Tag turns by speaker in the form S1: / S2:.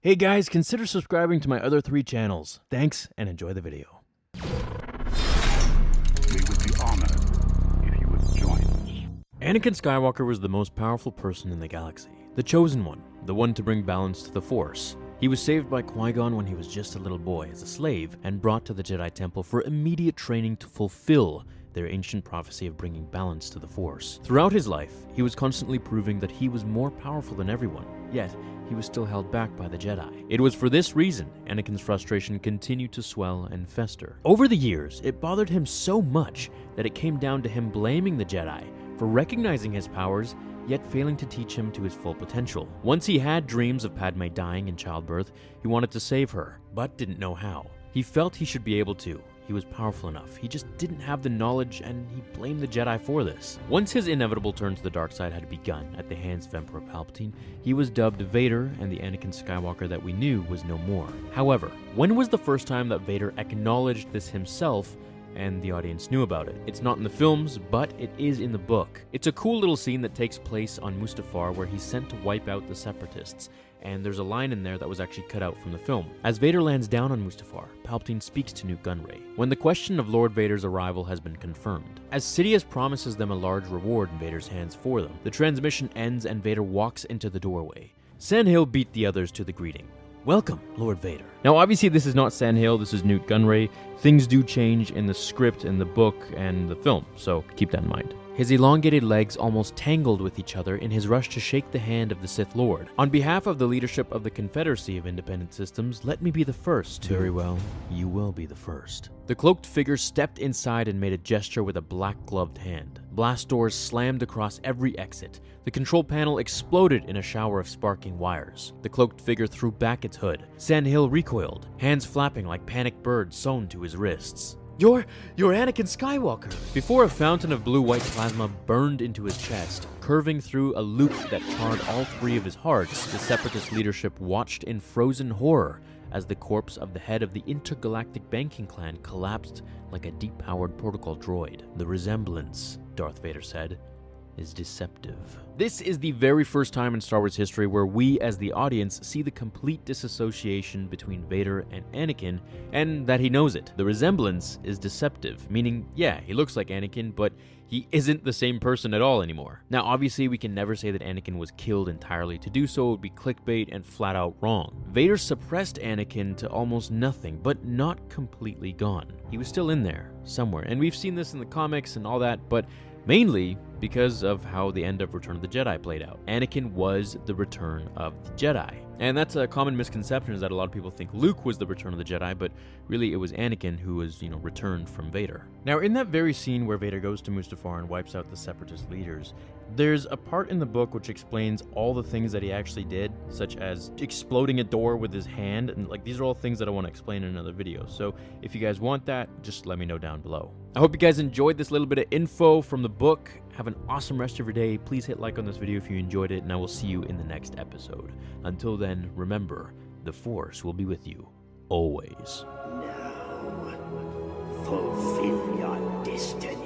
S1: Hey guys, consider subscribing to my other three channels. Thanks and enjoy the video.
S2: We would be honored if you would join us.
S1: Anakin Skywalker was the most powerful person in the galaxy, the chosen one, the one to bring balance to the Force. He was saved by Qui Gon when he was just a little boy as a slave and brought to the Jedi Temple for immediate training to fulfill their ancient prophecy of bringing balance to the Force. Throughout his life, he was constantly proving that he was more powerful than everyone, yet he was still held back by the Jedi. It was for this reason Anakin's frustration continued to swell and fester. Over the years, it bothered him so much that it came down to him blaming the Jedi for recognizing his powers yet failing to teach him to his full potential. Once he had dreams of Padme dying in childbirth, he wanted to save her, but didn't know how. He felt he should be able to. He was powerful enough. He just didn't have the knowledge, and he blamed the Jedi for this. Once his inevitable turn to the dark side had begun at the hands of Emperor Palpatine, he was dubbed Vader, and the Anakin Skywalker that we knew was no more. However, when was the first time that Vader acknowledged this himself and the audience knew about it. It's not in the films, but it is in the book. It's a cool little scene that takes place on Mustafar where he's sent to wipe out the Separatists, and there's a line in there that was actually cut out from the film. As Vader lands down on Mustafar, Palpatine speaks to Nute Gunray when the question of Lord Vader's arrival has been confirmed. As Sidious promises them a large reward in Vader's hands for them, the transmission ends and Vader walks into the doorway. San Hill beat the others to the greeting. Welcome, Lord Vader. Now, obviously, this is not San Hill, this is Nute Gunray. Things do change in the script, in the book, and the film, so keep that in mind. His elongated legs almost tangled with each other in his rush to shake the hand of the Sith Lord. On behalf of the leadership of the Confederacy of Independent Systems, let me be the first to. Very well, you will be the first. The cloaked figure stepped inside and made a gesture with a black gloved hand. Blast doors slammed across every exit. The control panel exploded in a shower of sparking wires. The cloaked figure threw back its hood. San Hill recoiled, hands flapping like panicked birds sewn to his wrists. You're you're Anakin Skywalker. Before a fountain of blue-white plasma burned into his chest, curving through a loop that charred all three of his hearts, the separatist leadership watched in frozen horror as the corpse of the head of the intergalactic banking clan collapsed like a deep-powered protocol droid. The resemblance, Darth Vader said, is deceptive. This is the very first time in Star Wars history where we, as the audience, see the complete disassociation between Vader and Anakin, and that he knows it. The resemblance is deceptive, meaning, yeah, he looks like Anakin, but he isn't the same person at all anymore. Now, obviously, we can never say that Anakin was killed entirely. To do so would be clickbait and flat out wrong. Vader suppressed Anakin to almost nothing, but not completely gone. He was still in there, somewhere, and we've seen this in the comics and all that, but mainly because of how the end of Return of the Jedi played out. Anakin was the return of the Jedi. And that's a common misconception is that a lot of people think Luke was the return of the Jedi, but really it was Anakin who was, you know, returned from Vader. Now, in that very scene where Vader goes to Mustafar and wipes out the separatist leaders, there's a part in the book which explains all the things that he actually did, such as exploding a door with his hand, and like these are all things that I want to explain in another video. So if you guys want that, just let me know down below. I hope you guys enjoyed this little bit of info from the book. Have an awesome rest of your day. Please hit like on this video if you enjoyed it, and I will see you in the next episode. Until then, remember, the Force will be with you always.
S3: Now, fulfill your destiny.